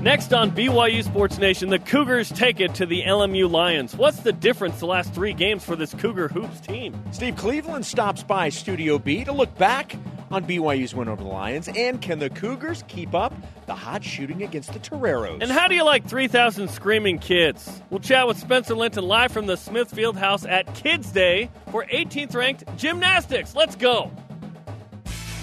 Next on BYU Sports Nation, the Cougars take it to the LMU Lions. What's the difference the last three games for this Cougar Hoops team? Steve Cleveland stops by Studio B to look back on BYU's win over the Lions. And can the Cougars keep up the hot shooting against the Toreros? And how do you like 3,000 screaming kids? We'll chat with Spencer Linton live from the Smith Fieldhouse at Kids Day for 18th ranked gymnastics. Let's go.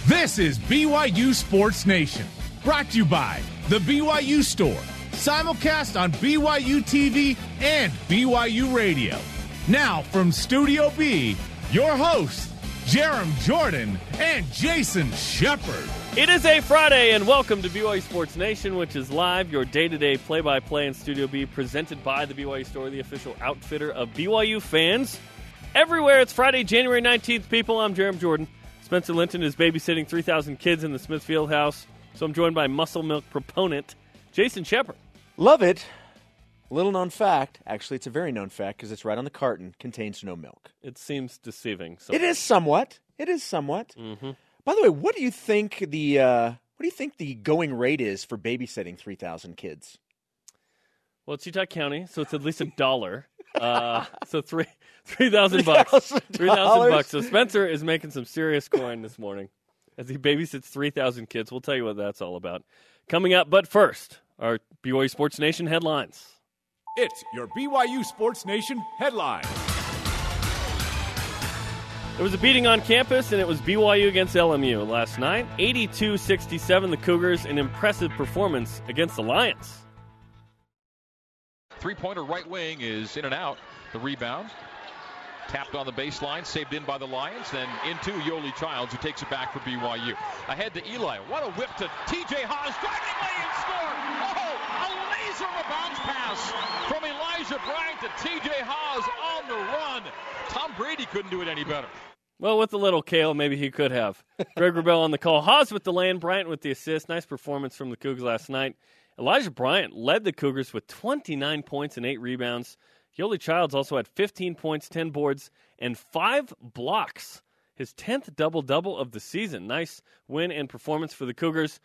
This is BYU Sports Nation, brought to you by The BYU Store, simulcast on BYU TV and BYU Radio. Now from Studio B, your hosts, Jarom Jordan and Jason Shepherd. It is a Friday, and welcome to BYU Sports Nation, which is live, your day to day play by play in Studio B, presented by the BYU Store, the official outfitter of BYU fans. Everywhere, it's Friday, January 19th, people. I'm Jarom Jordan. Spencer Linton is babysitting 3,000 kids in the Smithfield Fieldhouse, so I'm joined by muscle milk proponent Jason Shepherd. Love it. Little known fact. Actually, it's a very known fact because it's right on the carton. Contains no milk. It seems deceiving. So It is somewhat. It is somewhat. Mm-hmm. By the way, what do you think the uh, what do you think the going rate is for babysitting three thousand kids? Well, it's Utah County, so it's at least a dollar. Uh, so three three thousand bucks. Three thousand bucks. So Spencer is making some serious coin this morning as he babysits three thousand kids. We'll tell you what that's all about coming up. But first, our BYU Sports Nation headlines. It's your BYU Sports Nation headline. There was a beating on campus, and it was BYU against LMU last night. 82 67, the Cougars, an impressive performance against the Lions. Three pointer right wing is in and out. The rebound. Tapped on the baseline, saved in by the Lions, then into Yoeli Childs, who takes it back for BYU. Ahead to Eli. What a whip to TJ Haws, driving lane and score! Oh, a laser bounce pass from Elijah Bryant to TJ Haws on the run. Tom Brady couldn't do it any better. Well, with a little kale, maybe he could have. Greg Wrubell on the call. Haws with the land, Bryant with the assist. Nice performance from the Cougars last night. Elijah Bryant led the Cougars with 29 points and eight rebounds. Yoeli Childs also had 15 points, 10 boards, and five blocks. His 10th double double of the season. Nice win and performance for the Cougars.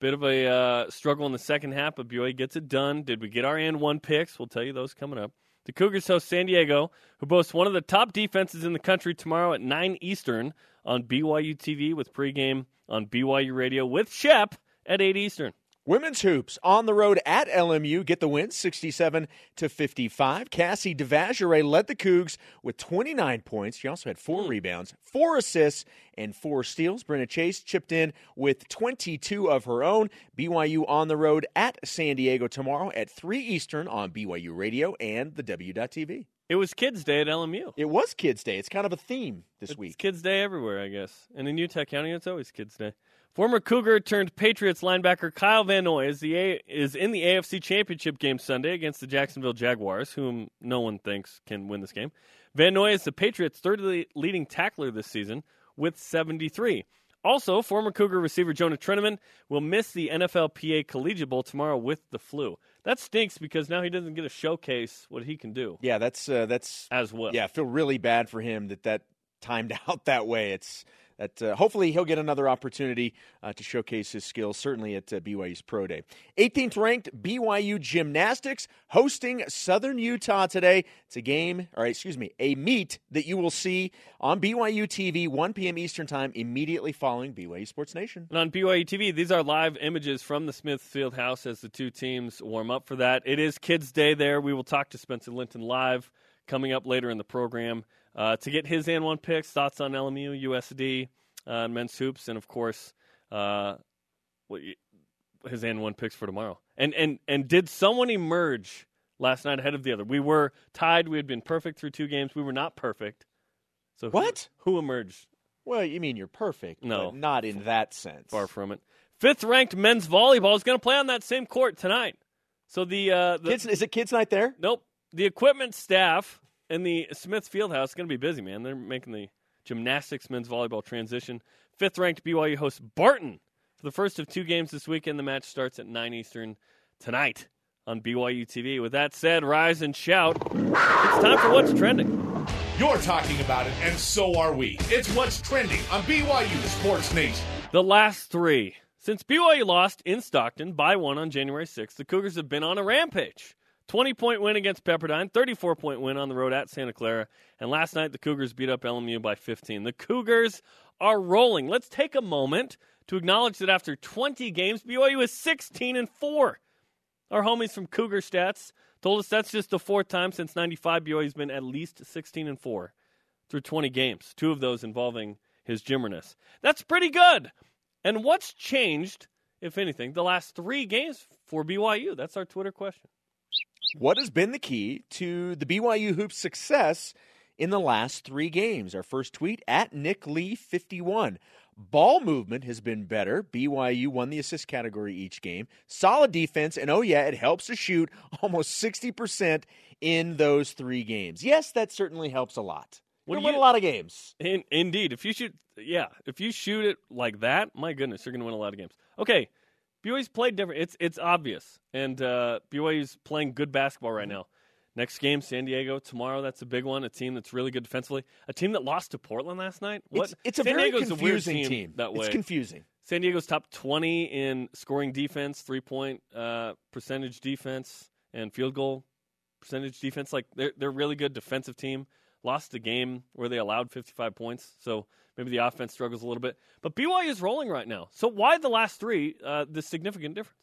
Bit of a uh, struggle in the second half, but BYU gets it done. Did we get our and one picks? We'll tell you those coming up. The Cougars host San Diego, who boasts one of the top defenses in the country tomorrow at 9 Eastern on BYU TV with pregame on BYU Radio with Shep at 8 Eastern. Women's hoops on the road at LMU get the win 67 to 55. Cassie Devashrayee led the Cougs with 29 points. She also had four hmm. rebounds, four assists, and four steals. Brenna Chase chipped in with 22 of her own. BYU on the road at San Diego tomorrow at 3 Eastern on BYU Radio and the W.TV. It was Kids Day at LMU. It was Kids Day. It's kind of a theme this It's week. Kids Day everywhere, I guess. And in Utah County, it's always Kids Day. Former Cougar turned Patriots linebacker Kyle Van Noy is, the A- is in the AFC Championship game Sunday against the Jacksonville Jaguars, whom no one thinks can win this game. Van Noy is the Patriots' third leading tackler this season with 73. Also, former Cougar receiver Jonah Trinnaman will miss the NFLPA Collegiate Bowl tomorrow with the flu. That stinks because now he doesn't get to showcase what he can do Yeah, that's uh, that's as well. yeah. I feel really bad for him that that timed out that way. It's uh, hopefully he'll get another opportunity uh, to showcase his skills. Certainly at uh, BYU's Pro Day. 18th ranked BYU gymnastics hosting Southern Utah today. It's a game, or excuse me, a meet that you will see on BYU TV 1 p.m. Eastern time immediately following BYU Sports Nation. And on BYU TV, these are live images from the Smith Fieldhouse as the two teams warm up for that. It is Kids Day there. We will talk to Spencer Linton live coming up later in the program uh, to get his and one picks, thoughts on LMU, USD, uh, men's hoops, and of course, uh, his and one picks for tomorrow. And and and did someone emerge last night ahead of the other? We were tied. We had been perfect through two games. We were not perfect. So who- What? Who emerged? Well, you mean you're perfect, No. but not in that sense. Far from it. Fifth ranked men's volleyball is going to play on that same court tonight. So the, uh, the Kids, is it kids night there? nope the equipment staff in the Smith Fieldhouse is going to be busy, man. They're making the gymnastics men's volleyball transition. Fifth ranked BYU hosts Barton for the first of two games this weekend. The match starts at nine Eastern tonight on BYU TV. With that said, rise and shout. It's time for what's trending. You're talking about it, and so are we. It's what's trending on BYU Sports Nation. The last three Since BYU lost in Stockton by one on January 6th, the Cougars have been on a rampage. 20 point win against Pepperdine, 34 point win on the road at Santa Clara, and last night the Cougars beat up LMU by 15. The Cougars are rolling. Let's take a moment to acknowledge that after 20 games, BYU is 16 and 4. Our homies from Cougar Stats told us that's just the fourth time since 95 BYU's been at least 16 and 4 through 20 games, two of those involving his Jimmerness. That's pretty good. And what's changed, if anything, the last three games for BYU? That's our Twitter question. What has been the key to the BYU Hoops success in the last three games? Our first tweet at Nick Lee 51. Ball movement has been better. BYU won the assist category each game. Solid defense, and oh, yeah, it helps to shoot almost 60% in those three games. Yes, that certainly helps a lot. We win a lot of games. In, indeed. If you shoot, yeah, if you shoot it like that, my goodness, you're going to win a lot of games. Okay, BYU's played different. It's it's obvious, and uh, BYU's playing good basketball right now. Next game, San Diego tomorrow. That's a big one. A team that's really good defensively. A team that lost to Portland last night. What? It's, it's a San very Diego's confusing a weird team, that way. It's confusing. San Diego's top twenty in scoring defense, three point uh, percentage defense, and field goal percentage defense. Like they're they're a really good defensive team. Lost a game where they allowed 55 points, so maybe the offense struggles a little bit. But BYU is rolling right now. So why the last three? Uh, the significant difference.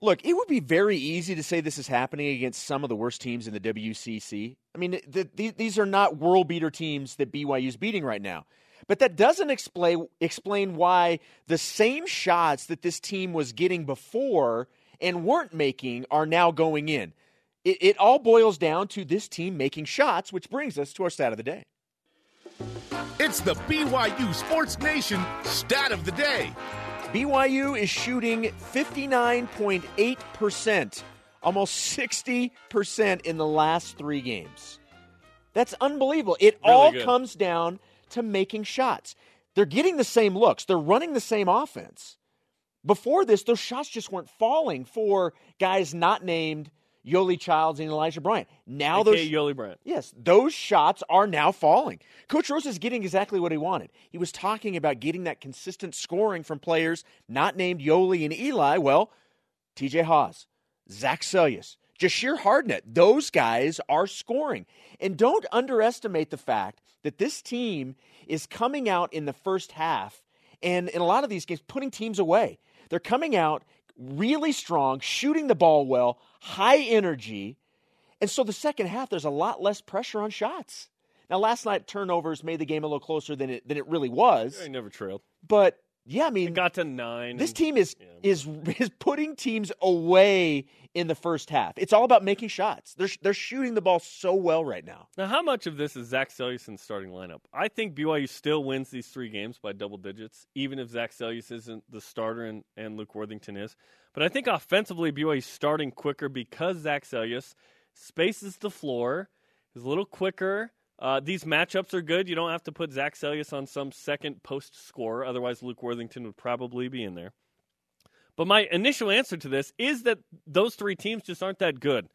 Look, it would be very easy to say this is happening against some of the worst teams in the WCC. I mean, the, the, these are not world beater teams that BYU is beating right now. But that doesn't explain explain why the same shots that this team was getting before and weren't making are now going in. It, it all boils down to this team making shots, which brings us to our stat of the day. It's the BYU Sports Nation stat of the day. BYU is shooting 59.8%, almost 60% in the last three games. That's unbelievable. It Really all good. comes down to making shots. They're getting the same looks, they're running the same offense. Before this, those shots just weren't falling for guys not named Yoeli Childs and Elijah Bryant. Now those Yoli Bryant. Yes, those shots are now falling. Coach Rose is getting exactly what he wanted. He was talking about getting that consistent scoring from players not named Yoeli and Eli. Well, TJ Haws, Zach Seljaas, Jahshire Hardnett, those guys are scoring. And don't underestimate the fact that this team is coming out in the first half and in a lot of these games putting teams away. They're coming out really strong, shooting the ball well, high energy. And so the second half, there's a lot less pressure on shots. Now, last night turnovers made the game a little closer than it than it really was. They never trailed. But yeah, I mean, It got to nine. this and- team is yeah. is is putting teams away in the first half. It's all about making shots. They're they're shooting the ball so well right now. Now, how much of this is Zach Seljaas's starting lineup? I think BYU still wins these three games by double digits, even if Zach Seljaas isn't the starter and, and Luke Worthington is. But I think offensively, BYU's starting quicker because Zach Seljaas spaces the floor, is a little quicker. Uh, these matchups are good. You don't have to put Zach Seljaas on some second post scorer, otherwise, Luke Worthington would probably be in there. But my initial answer to this is that those three teams just aren't that good.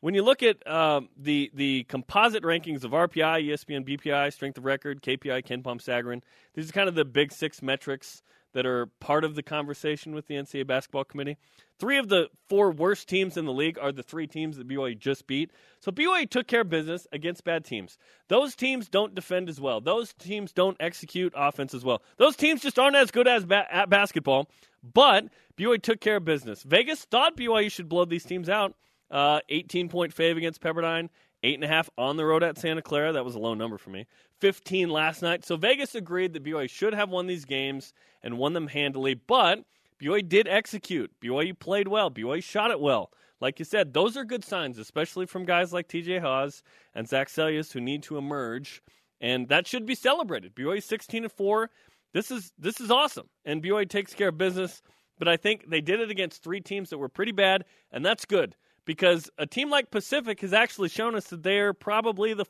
When you look at um, the the composite rankings of RPI, ESPN, BPI, Strength of Record, KPI, KenPom Sagarin, these are kind of the big six metrics that are part of the conversation with the NCAA basketball committee. Three of the four worst teams in the league are the three teams that BYU just beat. So BYU took care of business against bad teams. Those teams don't defend as well. Those teams don't execute offense as well. Those teams just aren't as good as ba- at basketball. But BYU took care of business. Vegas thought BYU should blow these teams out. Uh, 18 point fave against Pepperdine, eight and a half on the road at Santa Clara. That was a low number for me. 15 last night. So Vegas agreed that BYU should have won these games and won them handily. But BYU did execute. BYU played well. BYU shot it well. Like you said, those are good signs, especially from guys like TJ Haws and Zach Seljaas who need to emerge, and that should be celebrated. BYU 16 and four. This is this is awesome, and BYU takes care of business. But I think they did it against three teams that were pretty bad, and that's good because a team like Pacific has actually shown us that they're probably the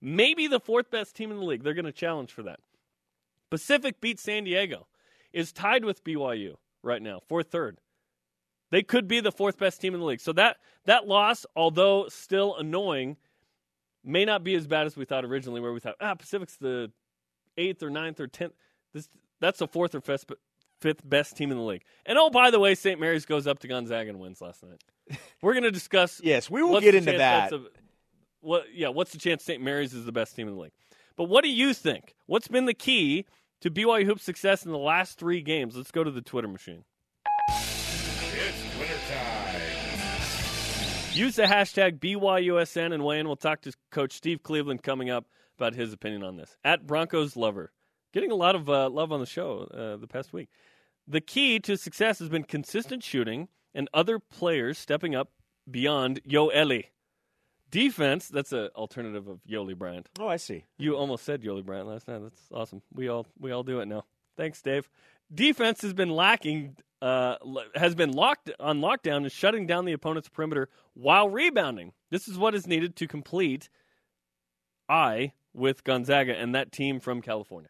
maybe the fourth best team in the league. They're going to challenge for that. Pacific beat San Diego, is tied with BYU right now for third. They could be the fourth best team in the league. So that that loss, although still annoying, may not be as bad as we thought originally. Where we thought, ah, Pacific's the eighth or ninth or tenth. This that's the fourth or fifth, fifth best team in the league. And oh, by the way, St. Mary's goes up to Gonzaga and wins last night. We're going to discuss. yes, we will get into that. that's a- what? Yeah, what's the chance St. Mary's is the best team in the league? But what do you think? What's been the key to BYU hoops success in the last three games? Let's go to the Twitter machine. It's Twitter time. Use the hashtag BYUSN and weigh in. We'll talk to Coach Steve Cleveland coming up about his opinion on this. At Broncos Lover. Getting a lot of uh, love on the show uh, the past week. The key to success has been consistent shooting and other players stepping up beyond Yo Eli. Defense, that's an alternative of Yoli Bryant. oh, I see. You almost said Yoli Bryant last night. That's awesome. We all we all do it now. Thanks, Dave. Defense has been lacking. Uh, has been locked on lockdown and shutting down the opponent's perimeter while rebounding. This is what is needed to complete I with Gonzaga and that team from California.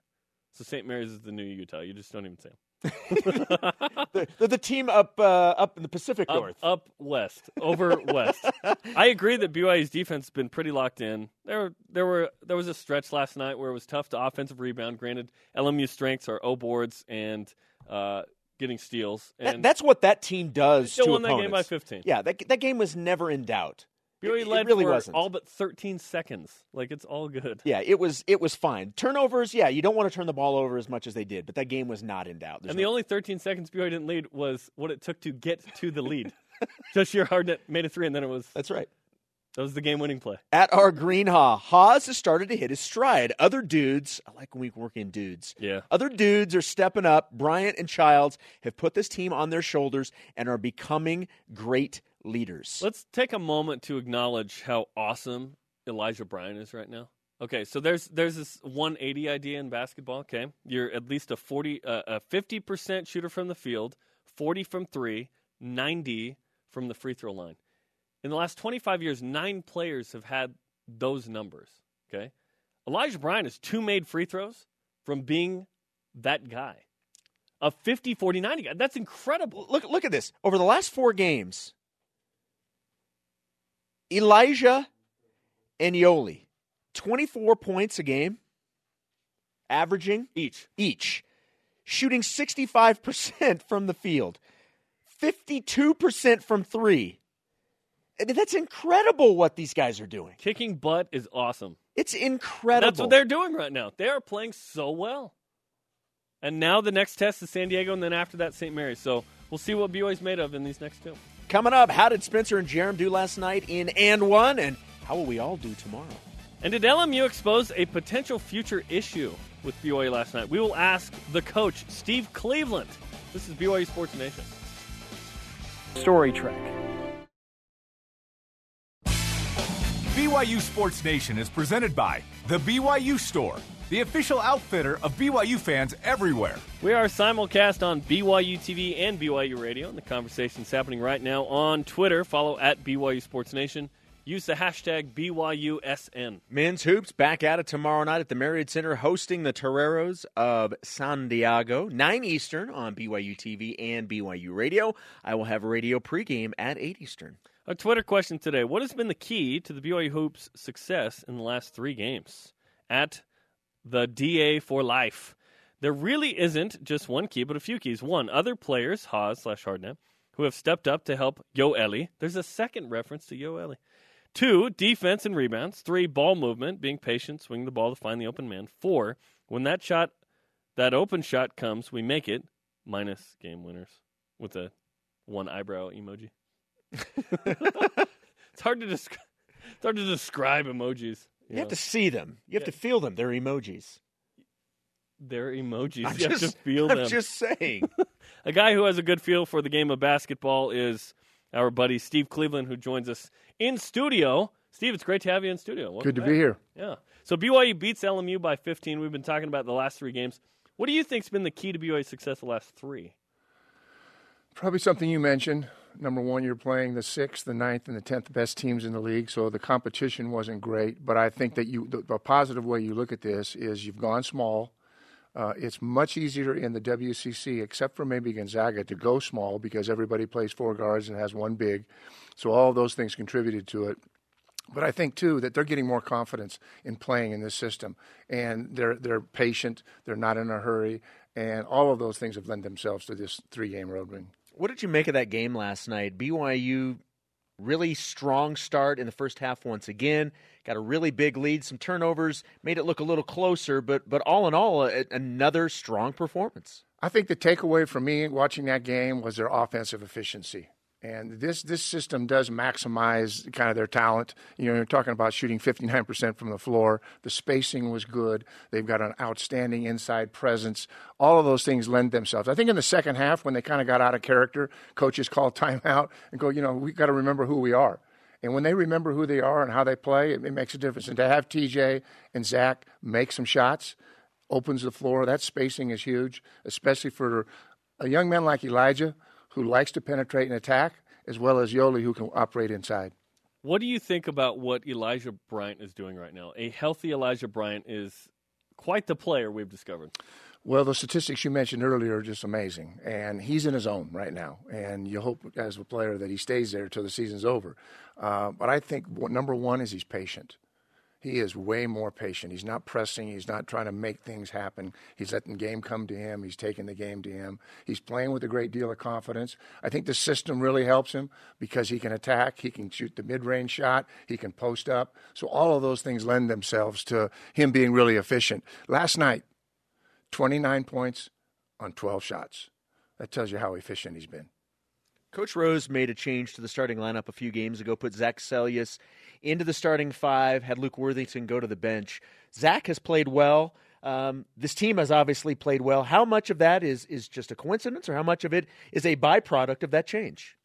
So St. Mary's is the new Utah. You just don't even say 'em. They're, they're the team up uh, up in the Pacific up, North. up west, over west. I agree that BYU's defense has been pretty locked in. There, there were there was a stretch last night where it was tough to offensive rebound. Granted, LMU's strengths are O boards and uh, getting steals. That- And that's what that team does still to won that opponents. game by 15. Yeah, that that game was never in doubt. BYU it, led it really for wasn't. all but 13 seconds. Like it's all good. yeah, it was it was fine. Turnovers, yeah, you don't want to turn the ball over as much as they did, but that game was not in doubt. There's And the no- only 13 seconds BYU didn't lead was what it took to get to the lead. Jahshire Hardnett made a three, and then it was that's right. that was the game-winning play. At our Green Haw, Haws has started to hit his stride. Other dudes, I like when we work in dudes. Yeah. Other dudes are stepping up. Bryant and Childs have put this team on their shoulders and are becoming great leaders. Let's take a moment to acknowledge how awesome Elijah Bryan is right now. Okay, so there's there's this 180 idea in basketball. Okay, you're at least a 40 uh, a 50 percent shooter from the field, 40 from three, 90 from the free throw line. In the last 25 years, nine players have had those numbers. Okay, Elijah Bryan has two made free throws from being that guy, a 50 40 90 guy. That's incredible. look look at this. Over the last four games, Elijah and Yoeli, 24 points a game, averaging Each. each, shooting 65% from the field, 52% from three. That's incredible what these guys are doing. Kicking butt is awesome. It's incredible. That's what they're doing right now. They are playing so well. And now the next test is San Diego, and then after that, St. Mary's. So we'll see what BYU's made of in these next two. Coming up, how did Spencer and Jarom do last night in and one, and how will we all do tomorrow? And did LMU expose a potential future issue with BYU last night? We will ask the coach, Steve Cleveland. This is BYU Sports Nation. Story Trek. BYU Sports Nation is presented by The BYU Store, the official outfitter of BYU fans everywhere. We are simulcast on BYU TV and BYU Radio, and the conversation is happening right now on Twitter. Follow at BYU Sports Nation. Use the hashtag BYUSN. Men's hoops back at it tomorrow night at the Marriott Center, hosting the Toreros of San Diego, nine Eastern on BYU TV and BYU Radio. I will have a radio pregame at eight Eastern. A Twitter question today. What has been the key to the BYU Hoops' success in the last three games? At the DA for life. There really isn't just one key, but a few keys. One, other players, Haws slash Hardnett, who have stepped up to help Yo Eli. There's a second reference to Yo Eli. Two, defense and rebounds. Three, ball movement, being patient, swing the ball to find the open man. Four, when that shot, that open shot comes, we make it, minus game winners, with a one eyebrow emoji. it's hard to. It's hard to describe emojis. You have to see them. You have to feel them. They're emojis. They're emojis. I'm you have just, to feel them. I'm them. just saying. A guy who has a good feel for the game of basketball is our buddy Steve Cleveland, who joins us in studio. Steve, it's great to have you in studio. Welcome Good to back. be here. Yeah. So BYU beats LMU by 15. We've been talking about the last three games. What do you think's been the key to BYU's success the last three? Probably something you mentioned. Number one, you're playing the sixth, the ninth, and the tenth best teams in the league, so the competition wasn't great. But I think that you, the, the positive way you look at this is you've gone small. Uh, it's much easier in the WCC, except for maybe Gonzaga, to go small because everybody plays four guards and has one big. So all those things contributed to it. But I think too that they're getting more confidence in playing in this system, and they're they're patient. They're not in a hurry, And all of those things have lent themselves to this three game road win. What did you make of that game last night? BYU really strong start in the first half once again. Got a really big lead, some turnovers, made it look a little closer, but but all in all, a, another strong performance. I think the takeaway for me watching that game was their offensive efficiency. And this this system does maximize kind of their talent. You know, you're talking about shooting 59% from the floor. The spacing was good. They've got an outstanding inside presence. All of those things lend themselves. I think in the second half, when they kind of got out of character, coaches call timeout and go, you know, we got to remember who we are. And when they remember who they are and how they play, it, it makes a difference. And to have TJ and Zach make some shots opens the floor. That spacing is huge, especially for a young man like Elijah who likes to penetrate and attack, as well as Yoeli, who can operate inside. What do you think about what Elijah Bryant is doing right now? A healthy Elijah Bryant is quite the player we've discovered. Well, the statistics you mentioned earlier are just amazing, and he's in his own right now. And you hope, as a player, that he stays there until the season's over. Uh, but I think number one is he's patient he is way more patient. He's not pressing. He's not trying to make things happen. He's letting the game come to him. He's taking the game to him. He's playing with a great deal of confidence. I think the system really helps him because he can attack. He can shoot the mid range shot. He can post up. So all of those things lend themselves to him being really efficient. Last night, 29 points on 12 shots. That tells you how efficient he's been. Coach Rose made a change to the starting lineup a few games ago, put Zach Seljaas into the starting five, had Luke Worthington go to the bench. Zach has played well. Um, this team has obviously played well. How much of that is is just a coincidence, or how much of it is a byproduct of that change?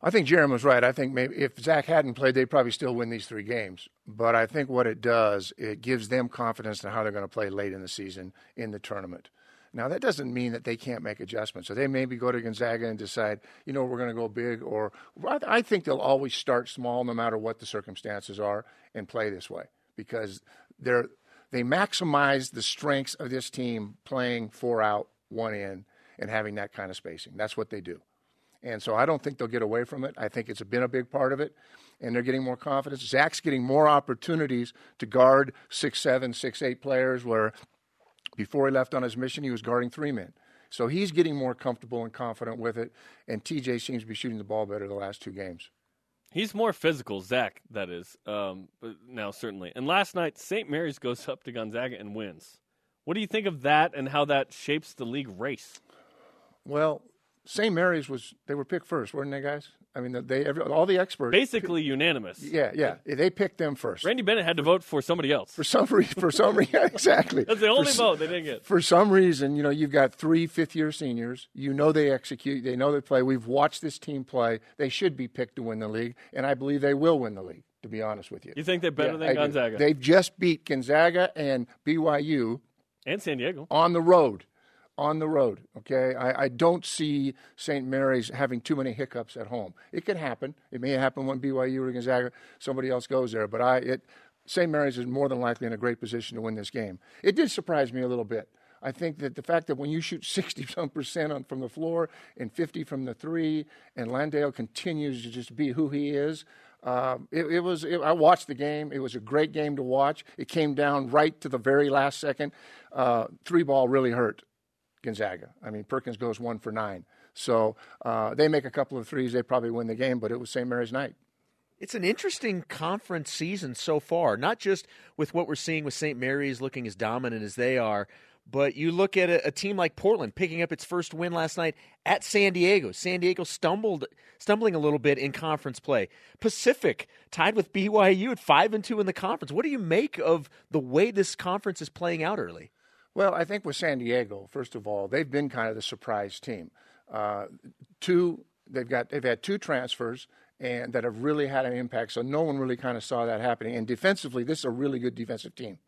I think Jeremy was right. I think maybe if Zach hadn't played, they'd probably still win these three games. But I think what it does, it gives them confidence in how they're going to play late in the season in the tournament. Now, that doesn't mean that they can't make adjustments. So they maybe go to Gonzaga and decide, you know, we're going to go big, or I think they'll always start small no matter what the circumstances are and play this way because they're, they maximize the strengths of this team playing four out, one in, and having that kind of spacing. That's what they do. And so I don't think they'll get away from it. I think it's been a big part of it, and they're getting more confidence. Zach's getting more opportunities to guard six, seven, six, eight players where before he left on his mission, he was guarding three men. So he's getting more comfortable and confident with it, and TJ seems to be shooting the ball better the last two games. He's more physical, Zach, that is, um, now certainly. And last night, St. Mary's goes up to Gonzaga and wins. What do you think of that and how that shapes the league race? Well, St. Mary's was, they were picked first, weren't they, guys? I mean, they every, all the experts basically unanimous. Yeah, yeah, they picked them first. Randy Bennett had to vote for somebody else for some reason. For some reason, exactly. That's the only for, vote they didn't get. For some reason, you know, you've got three fifth-year seniors. You know they execute. They know they play. We've watched this team play. They should be picked to win the league, and I believe they will win the league. To be honest with you, you think they're better yeah, than Gonzaga? They've just beat Gonzaga and BYU and San Diego on the road on the road. Okay, I, I don't see St. Mary's having too many hiccups at home. It can happen. It may happen when BYU or Gonzaga somebody else goes there, but I it St. Mary's is more than likely in a great position to win this game. It did surprise me a little bit. I think that the fact that when you shoot 60 some percent on, from the floor and 50 from the three, and Landale continues to just be who he is, uh, it, it, was. It, I watched the game. It was a great game to watch. It came down right to the very last second. Uh, three ball really hurt. Gonzaga. I mean, Perkins goes one for nine. So uh, they make a couple of threes, they probably win the game, but it was St. Mary's night. It's an interesting conference season so far, not just with what we're seeing with St. Mary's looking as dominant as they are, but you look at a, a, team like Portland picking up its first win last night at San Diego. San Diego stumbled, stumbling a little bit in conference play. Pacific tied with BYU at five and two in the conference. What do you make of the way this conference is playing out early? Well, I think with San Diego, first of all, they've been kind of the surprise team. Uh, two, they've got they've had two transfers and that have really had an impact. So no one really kind of saw that happening. And defensively, this is a really good defensive team.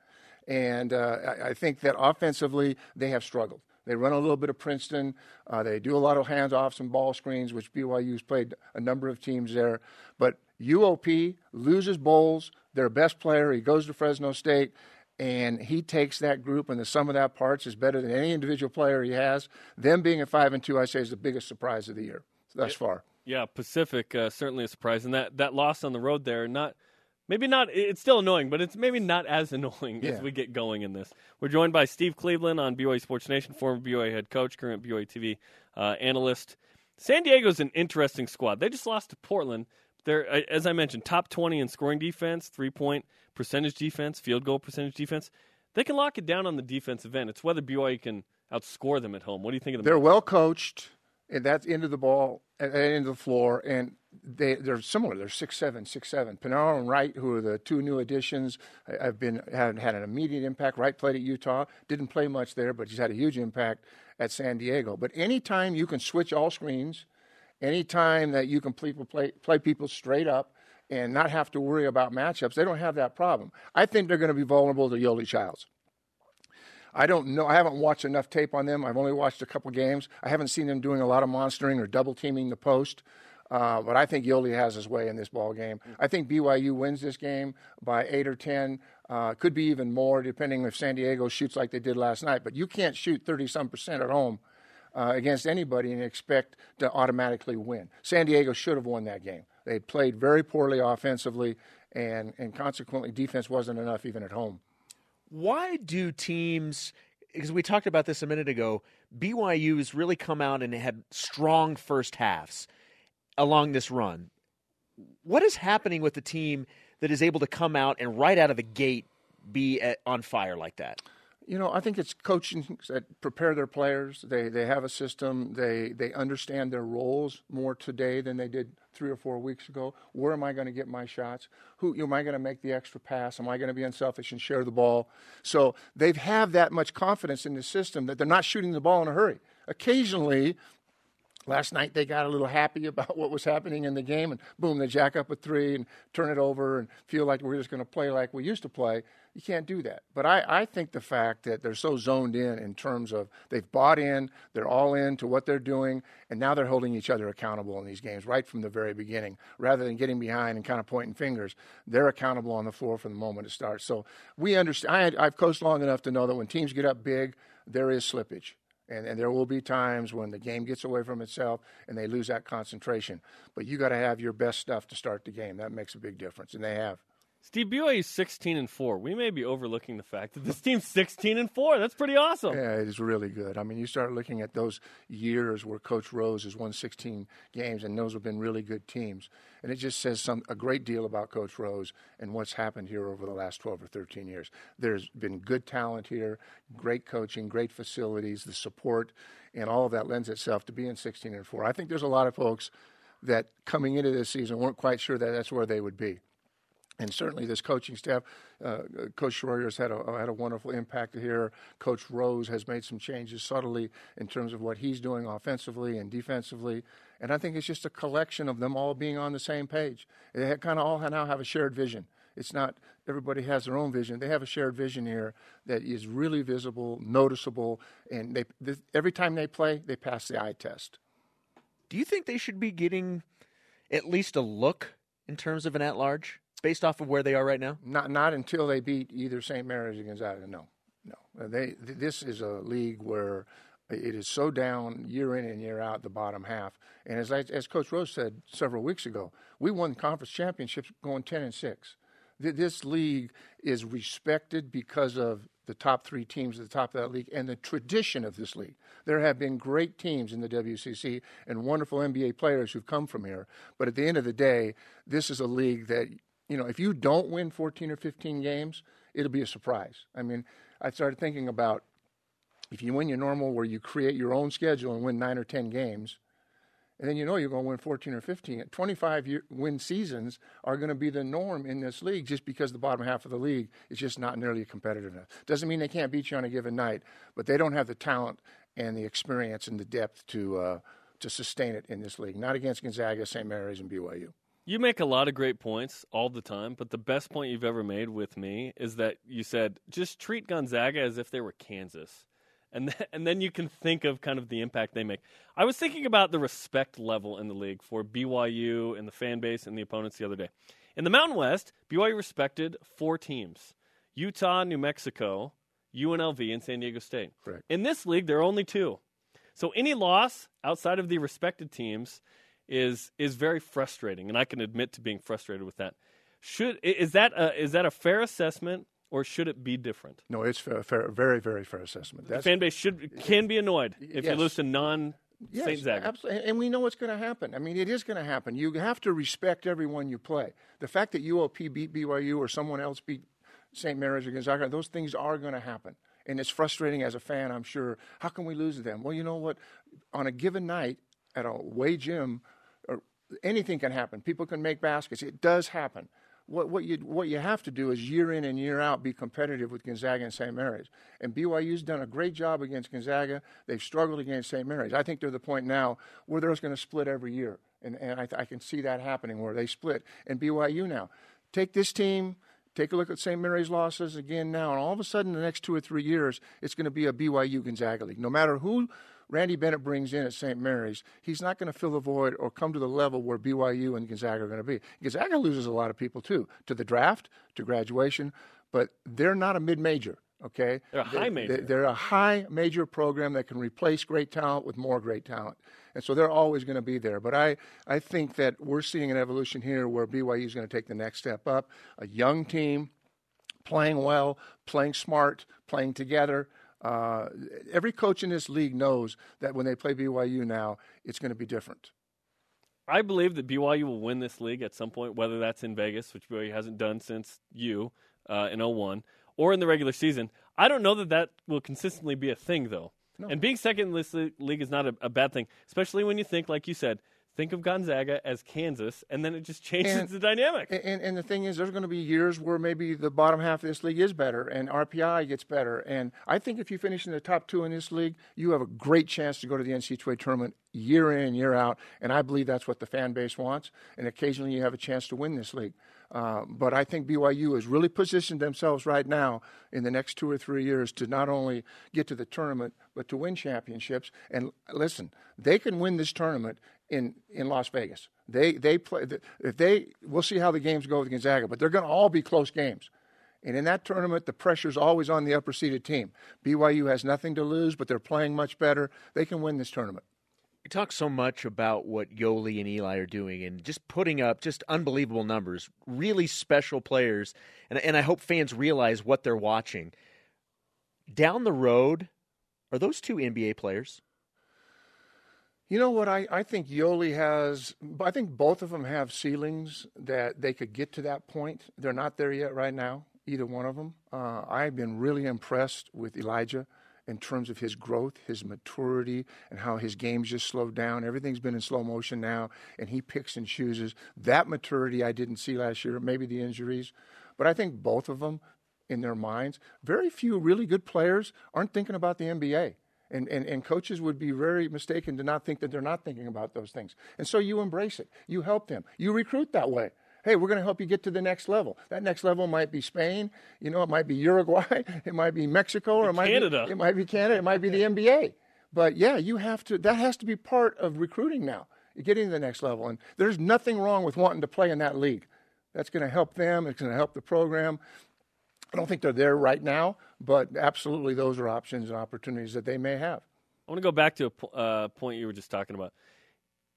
And uh, I, I, think that offensively, they have struggled. They run a little bit of Princeton. Uh, they do a lot of hands-offs and ball screens, which BYU's played a number of teams there. But UOP loses bowls. Their best player, he goes to Fresno State and he takes that group and the sum of that parts is better than any individual player he has. Them being at five and two, I say, is the biggest surprise of the year thus far. Yeah, Pacific uh, certainly a surprise, and that that loss on the road there not Maybe not. It's still annoying, but it's maybe not as annoying Yeah. as we get going in this. We're joined by Steve Cleveland on BYU Sports Nation, former BYU head coach, current BYU TV uh, analyst. San Diego's an interesting squad. They just lost to Portland. They're, uh, as I mentioned, top 20 in scoring defense, three point percentage defense, field goal percentage defense. They can lock it down on the defensive end. It's whether BYU can outscore them at home. What do you think of them? They're well coached, and that's end of the ball and end of the floor, and they they're similar. They're six seven, six seven. Pineiro and Wright, who are the two new additions, have been have had an immediate impact. Wright played at Utah, didn't play much there, but he's had a huge impact at San Diego. But anytime you can switch all screens, anytime that you can play play, play people straight up. And not have to worry about matchups. They don't have that problem. I think they're going to be vulnerable to Yoeli Childs. I don't know. I haven't watched enough tape on them. I've only watched a couple games. I haven't seen them doing a lot of monstering or double teaming the post. Uh, but I think Yoeli has his way in this ball game. I think BYU wins this game by eight or ten. Uh, could be even more, depending if San Diego shoots like they did last night. But you can't shoot thirty some percent at home uh, against anybody and expect to automatically win. San Diego should have won that game. They played very poorly offensively, and and consequently defense wasn't enough even at home. Why do teams? Because we talked about this a minute ago. BYU has really come out and had strong first halves along this run. What is happening with the team that is able to come out and right out of the gate be at, on fire like that? You know, I think it's coaching that prepare their players. They they have a system. They they understand their roles more today than they did three or four weeks ago. Where am I going to get my shots? Who am I going to make the extra pass? Am I going to be unselfish and share the ball? So they have that much confidence in the system that they're not shooting the ball in a hurry. Occasionally, Last night they got a little happy about what was happening in the game, and boom, they jack up a three and turn it over and feel like we're just going to play like we used to play. You can't do that. But I, I think the fact that they're so zoned in in terms of they've bought in, they're all in to what they're doing, and now they're holding each other accountable in these games right from the very beginning. Rather than getting behind and kind of pointing fingers, they're accountable on the floor from the moment it starts. So we understand. I've coached long enough to know that when teams get up big, there is slippage. And, and, there will be times when the game gets away from itself and they lose that concentration. But you got to have your best stuff to start the game. That makes a big difference, and they have. Steve BYU is 16 and four. We may be overlooking the fact that this team's 16 and four. That's pretty awesome. Yeah, it is really good. I mean, you start looking at those years where Coach Rose has won 16 games, and those have been really good teams. And it just says some a great deal about Coach Rose and what's happened here over the last 12 or 13 years. There's been good talent here, great coaching, great facilities, the support, and all of that lends itself to being 16 and four. I think there's a lot of folks that coming into this season weren't quite sure that that's where they would be and certainly this coaching staff, uh, Coach Schroyer has had a, had a wonderful impact here. Coach Rose has made some changes subtly in terms of what he's doing offensively and defensively. And I think it's just a collection of them all being on the same page. They kind of all now have a shared vision. It's not everybody has their own vision. They have a shared vision here that is really visible, noticeable, and they th- every time they play, they pass the eye test. Do you think they should be getting at least a look in terms of an at large? Based off of where they are right now? Not not until they beat either St. Mary's or Gonzaga. No, no. Uh, they this is a league where it is so down year in and year out the bottom half. And as I, as Coach Rose said several weeks ago, we won conference championships going ten and six. This league is respected because of the top three teams at the top of that league and the tradition of this league. There have been great teams in the WCC and wonderful NBA players who've come from here. But at the end of the day, this is a league that you know, if you don't win 14 or 15 games, it'll be a surprise. I mean, I started thinking about if you win your normal where you create your own schedule and win nine or 10 games, and then you know you're going to win 14 or 15. 25 year, win seasons are going to be the norm in this league just because the bottom half of the league is just not nearly competitive enough. Doesn't mean they can't beat you on a given night, but they don't have the talent and the experience and the depth to uh, to sustain it in this league. Not against Gonzaga, St. Mary's, and BYU. You make a lot of great points all the time, but the best point you've ever made with me is that you said just treat Gonzaga as if they were Kansas. And then, and then you can think of kind of the impact they make. I was thinking about the respect level in the league for BYU and the fan base and the opponents the other day. In the Mountain West, BYU respected four teams Utah, New Mexico, UNLV, and San Diego State. Correct. In this league, there are only two. So any loss outside of the respected teams is is very frustrating, and I can admit to being frustrated with that. Should is that a, is that a fair assessment, or should it be different? No, it's fair, fair, very, very fair assessment. the fan base should can be annoyed if you lose to non Yes, St. Zaga. absolutely. And we know what's going to happen. I mean, it is going to happen. You have to respect everyone you play. The fact that UOP beat BYU or someone else beat St. Mary's or Gonzaga, those things are going to happen. And it's frustrating as a fan, I'm sure. How can we lose to them? Well, you know what? On a given night at a way gym, anything can happen. People can make baskets. It does happen. What, what, you, what you have to do is year in and year out be competitive with Gonzaga and St. Mary's. And BYU's done a great job against Gonzaga. They've struggled against St. Mary's. I think they're the point now where they're going to split every year. And, and I, I can see that happening where they split. And BYU now, take this team, take a look at St. Mary's losses again now, and all of a sudden, the next two or three years, it's going to be a BYU Gonzaga league. No matter who Randy Bennett brings in at St. Mary's, he's not going to fill the void or come to the level where BYU and Gonzaga are going to be. Gonzaga loses a lot of people too to the draft, to graduation, but they're not a mid-major. Okay, They're a high major. They, they're a high major program that can replace great talent with more great talent, and so they're always going to be there. But I, I think that we're seeing an evolution here where BYU is going to take the next step up. A young team, playing well, playing smart, playing together. Uh, every coach in this league knows that when they play BYU now, it's going to be different. I believe that BYU will win this league at some point, whether that's in Vegas, which BYU hasn't done since you uh, in 01, or in the regular season. I don't know that that will consistently be a thing, though. And being second in this league is not a, a bad thing, especially when you think, like you said, think of Gonzaga as Kansas, and then it just changes And- the dynamic. And, and the thing is, there's going to be years where maybe the bottom half of this league is better and RPI gets better. And I think if you finish in the top two in this league, you have a great chance to go to the NCAA tournament year in and year out. And I believe that's what the fan base wants. And occasionally you have a chance to win this league. Uh, but I think BYU has really positioned themselves right now in the next two or three years to not only get to the tournament, but to win championships. And listen, they can win this tournament in, in Las Vegas. They they play if they we'll see how the games go with Gonzaga, but they're going to all be close games. And in that tournament, the pressure's always on the upper seeded team. BYU has nothing to lose, but they're playing much better. They can win this tournament. We talk so much about what Yoeli and Eli are doing and just putting up just unbelievable numbers, really special players. And, and I hope fans realize what they're watching. Down the road, are those two NBA players? You know what? I, I think Yoeli has, I think both of them have ceilings that they could get to that point. They're not there yet right now, either one of them. Uh, I've been really impressed with Elijah in terms of his growth, his maturity, and how his game's just slowed down. Everything's been in slow motion now, and he picks and chooses. That maturity I didn't see last year, maybe the injuries. But I think both of them, in their minds, very few really good players aren't thinking about the NBA. And, and, and coaches would be very mistaken to not think that they're not thinking about those things. And so you embrace it. You help them. You recruit that way. Hey, we're going to help you get to the next level. That next level might be Spain. You know, it might be Uruguay. It might be Mexico. Or it might Canada. Be, it might be Canada. It might be the NBA. But yeah, you have to. That has to be part of recruiting now. Getting to the next level. And there's nothing wrong with wanting to play in that league. That's going to help them. It's going to help the program. I don't think they're there right now, but absolutely those are options and opportunities that they may have. I want to go back to a uh, point you were just talking about.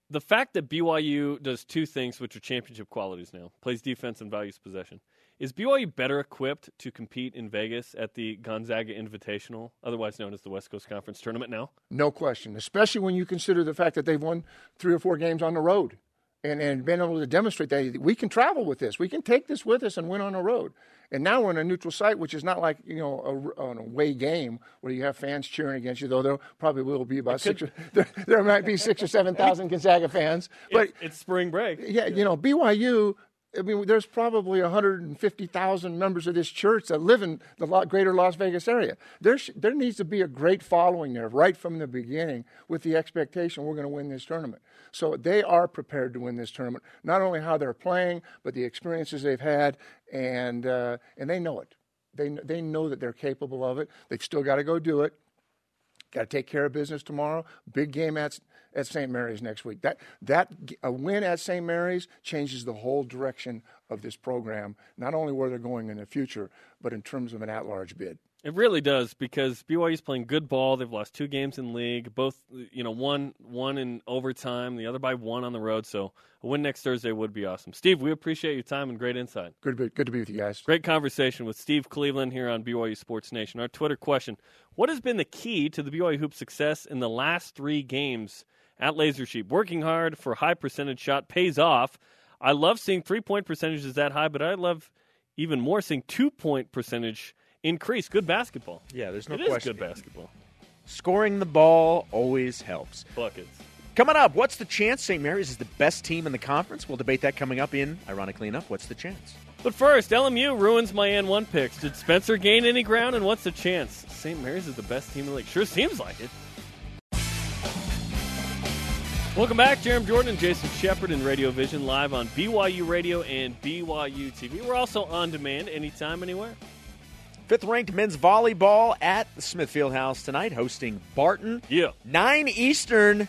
The fact that BYU does two things, which are championship qualities now, plays defense and values possession. Is BYU better equipped to compete in Vegas at the Gonzaga Invitational, otherwise known as the West Coast Conference Tournament now? No question, especially when you consider the fact that they've won three or four games on the road and, and been able to demonstrate that we can travel with this. We can take this with us and win on the road. And now we're in a neutral site, which is not like you know a, an away game where you have fans cheering against you. Though there probably will be about six. Or, there, there might be six or seven thousand Gonzaga fans, but it's, it's spring break. yeah, you know, BYU. I mean, there's probably 150,000 members of this church that live in the greater Las Vegas area. There, sh- there needs to be a great following there right from the beginning with the expectation we're going to win this tournament. So they are prepared to win this tournament, not only how they're playing, but the experiences they've had, and, uh, and they know it. They, they know that they're capable of it. They've still got to go do it. Got to take care of business tomorrow. Big game at at St. Mary's next week. That that a win at St. Mary's changes the whole direction of this program. Not only where they're going in the future, but in terms of an at-large bid. It really does because BYU's playing good ball. They've lost two games in league, both you know one one in overtime, the other by one on the road. So a win next Thursday would be awesome. Steve, we appreciate your time and great insight. Good, to be, good to be with you guys. Great conversation with Steve Cleveland here on BYU Sports Nation. Our Twitter question: What has been the key to the BYU hoop success in the last three games at Laser Sheep? Working hard for high percentage shot pays off. I love seeing three point percentages that high, but I love even more seeing two point percentage increase. Good basketball. Yeah, there's no It is question. good basketball. Scoring the ball always helps. Buckets. Coming up, what's the chance St. Mary's is the best team in the conference? We'll debate that coming up in Ironically Enough, What's the Chance? But first, LMU ruins my N1 picks. Did Spencer gain any ground, and what's the chance? St. Mary's is the best team in the league. Sure seems like it. Welcome back, Jarom Jordan and Jason Shepherd and Radio Vision live on BYU Radio and BYU TV. We're also on demand anytime, anywhere. Fifth ranked men's volleyball at the Smith Fieldhouse tonight, hosting Barton. Yeah. 9 Eastern.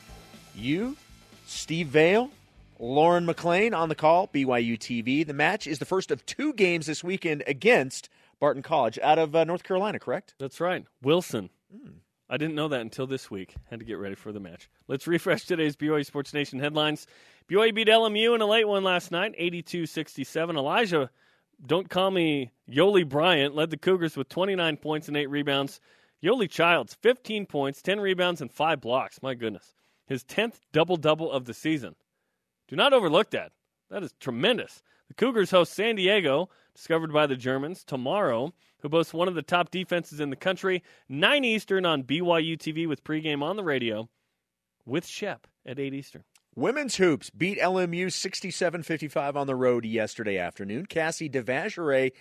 You, Steve Vale, Lauren McLean on the call, BYU TV. The match is the first of two games this weekend against Barton College out of uh, North Carolina, correct? That's right. Wilson. I didn't know that until this week. Had to get ready for the match. Let's refresh today's BYU Sports Nation headlines. BYU beat LMU in a late one last night, 82-67. Elijah, don't call me Yoeli Bryant, led the Cougars with 29 points and 8 rebounds. Yoeli Childs, 15 points, 10 rebounds, and 5 blocks. My goodness. His 10th double-double of the season. Do not overlook that. That is tremendous. The Cougars host San Diego, discovered by the Germans, tomorrow, who boasts one of the top defenses in the country. 9 Eastern on BYU TV with pregame on the radio with Shep at 8 Eastern. Women's hoops beat LMU 67-55 on the road yesterday afternoon. Cassie Devashrayee,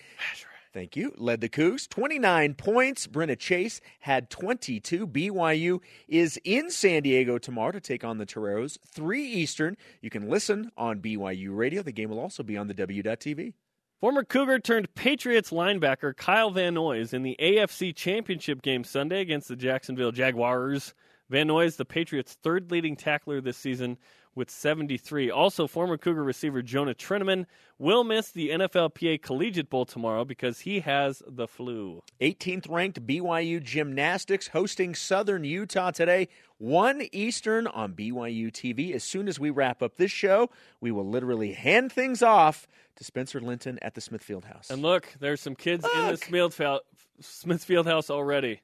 thank you, led the Cougs. 29 points. Brenna Chase had 22. BYU is in San Diego tomorrow to take on the Toreros. 3 Eastern. You can listen on BYU Radio. The game will also be on the W.TV. Former Cougar turned Patriots linebacker Kyle Van Noy is in the AFC Championship game Sunday against the Jacksonville Jaguars. Van Noy is the Patriots' third leading tackler this season with 73. Also, former Cougar receiver Jonah Trinnaman will miss the NFLPA Collegiate Bowl tomorrow because he has the flu. 18th ranked BYU Gymnastics hosting Southern Utah today, 1 Eastern on BYU TV. As soon as we wrap up this show, we will literally hand things off to Spencer Linton at the Smith Fieldhouse. And look, there's some kids in the Look. Smithfield, Smith Fieldhouse already.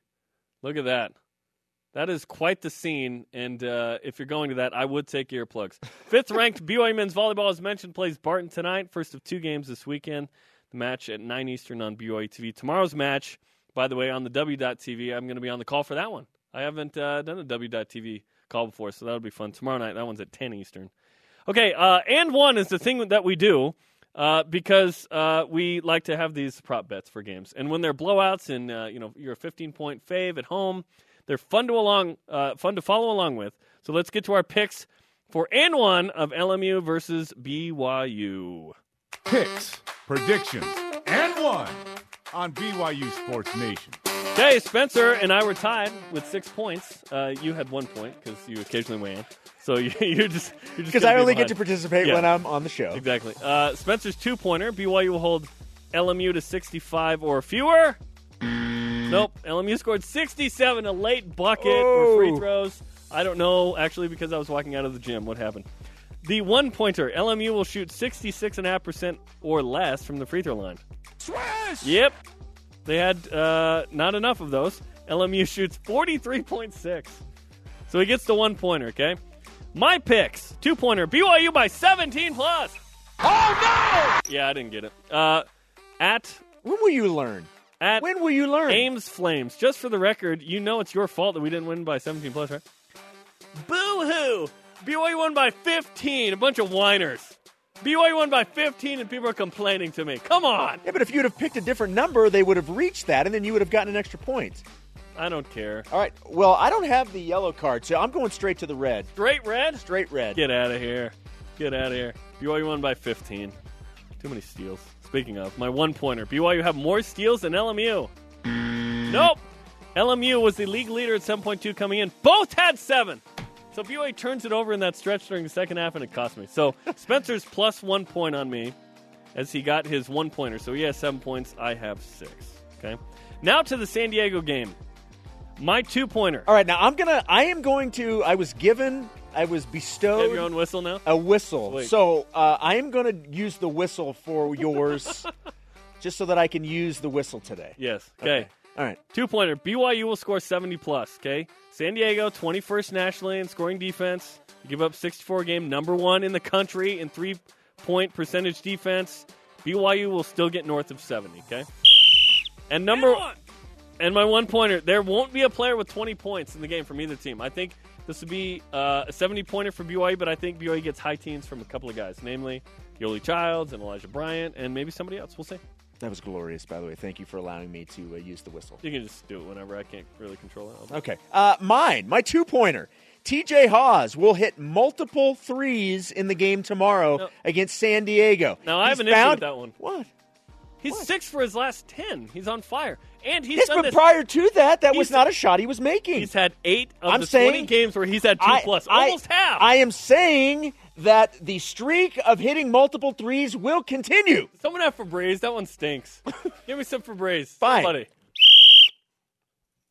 Look at that. That is quite the scene, and uh, if you're going to that, I would take earplugs. Fifth ranked BYU men's volleyball, as mentioned, plays Barton tonight. First of two games this weekend. The match at 9 Eastern on BYU TV. Tomorrow's match, by the way, on the W.TV, I'm going to be on the call for that one. I haven't uh, done a W.TV call before, so that'll be fun. Tomorrow night, that one's at 10 Eastern. Okay, uh, and one is the thing that we do uh, because uh, we like to have these prop bets for games, and when they're blowouts and uh, you know you're a 15 point fave at home, they're fun to along, uh, fun to follow along with. So let's get to our picks for and one of LMU versus BYU. Picks, predictions, and one on BYU Sports Nation. Okay, Spencer and I were tied with six points. Uh, you had one point because you occasionally weigh in, so you, you're just you're just Because gonna I be only get to participate Yeah. when I'm on the show. Exactly. Uh, Spencer's two pointer. BYU will hold LMU to 65 or fewer. Nope. LMU scored 67, a late bucket for free Oh. throws. I don't know, actually, because I was walking out of the gym. What happened? The one pointer. LMU will shoot 66.5% or less from the free throw line. Swish! Yep. They had uh, not enough of those. LMU shoots 43.6. So he gets the one pointer, okay? My picks two pointer BYU by 17 plus. Oh, no! Yeah, I didn't get it. Uh, at When will you learn? At When will you learn? Ames Flames. Just for the record, you know it's your fault that we didn't win by 17 plus, right? Boo hoo! BYU won by 15. A bunch of whiners. BYU won by 15, and people are complaining to me. Come on! Yeah, but if you'd have picked a different number, they would have reached that, and then you would have gotten an extra point. I don't care. All right. Well, I don't have the yellow card, so I'm going straight to the red. Straight red? Straight red. Get out of here. Get out of here. BYU won by 15. Too many steals. Speaking of, my one pointer. BYU have more steals than LMU. Nope. LMU was the league leader at 7.2 coming in. Both had seven. So BYU turns it over in that stretch during the second half, and it cost me. So Spencer's plus one point on me as he got his one pointer. So he has seven points. I have six. Okay. Now to the San Diego game. My two pointer. All right, now I'm gonna. I am going to. I was given. I was You bestowed have your own whistle now? a whistle. Sweet. So uh, I am going to use the whistle for yours, just so that I can use the whistle today. Yes. Okay. All right. Two pointer. BYU will score 70 plus. Okay. San Diego, 21st nationally in scoring defense. Give up 64 game, number one in the country in three point percentage defense. BYU will still get north of 70. Okay. And number and my one pointer. There won't be a player with 20 points in the game from either team. I think this would be uh, a 70 pointer for BYU, but I think BYU gets high teens from a couple of guys, namely Yoeli Childs and Elijah Bryant, and maybe somebody else. We'll see. That was glorious, by the way. Thank you for allowing me to uh, use the whistle. You can just do it whenever. I can't really control it. I'll do it. Okay. Uh, mine, my two pointer. TJ Haws will hit multiple threes in the game tomorrow No. against San Diego. Now, I have an issue with that one. What? He's What? six for his last ten. He's on fire, and he's Yes, but this. prior to that, that was not a shot he was making. He's had eight of I'm the saying- twenty games where he's had two I- plus, I- almost half. I am saying that the streak of hitting multiple threes will continue. Someone have Febreze. That one stinks. Give me some Febreze, Fine. buddy.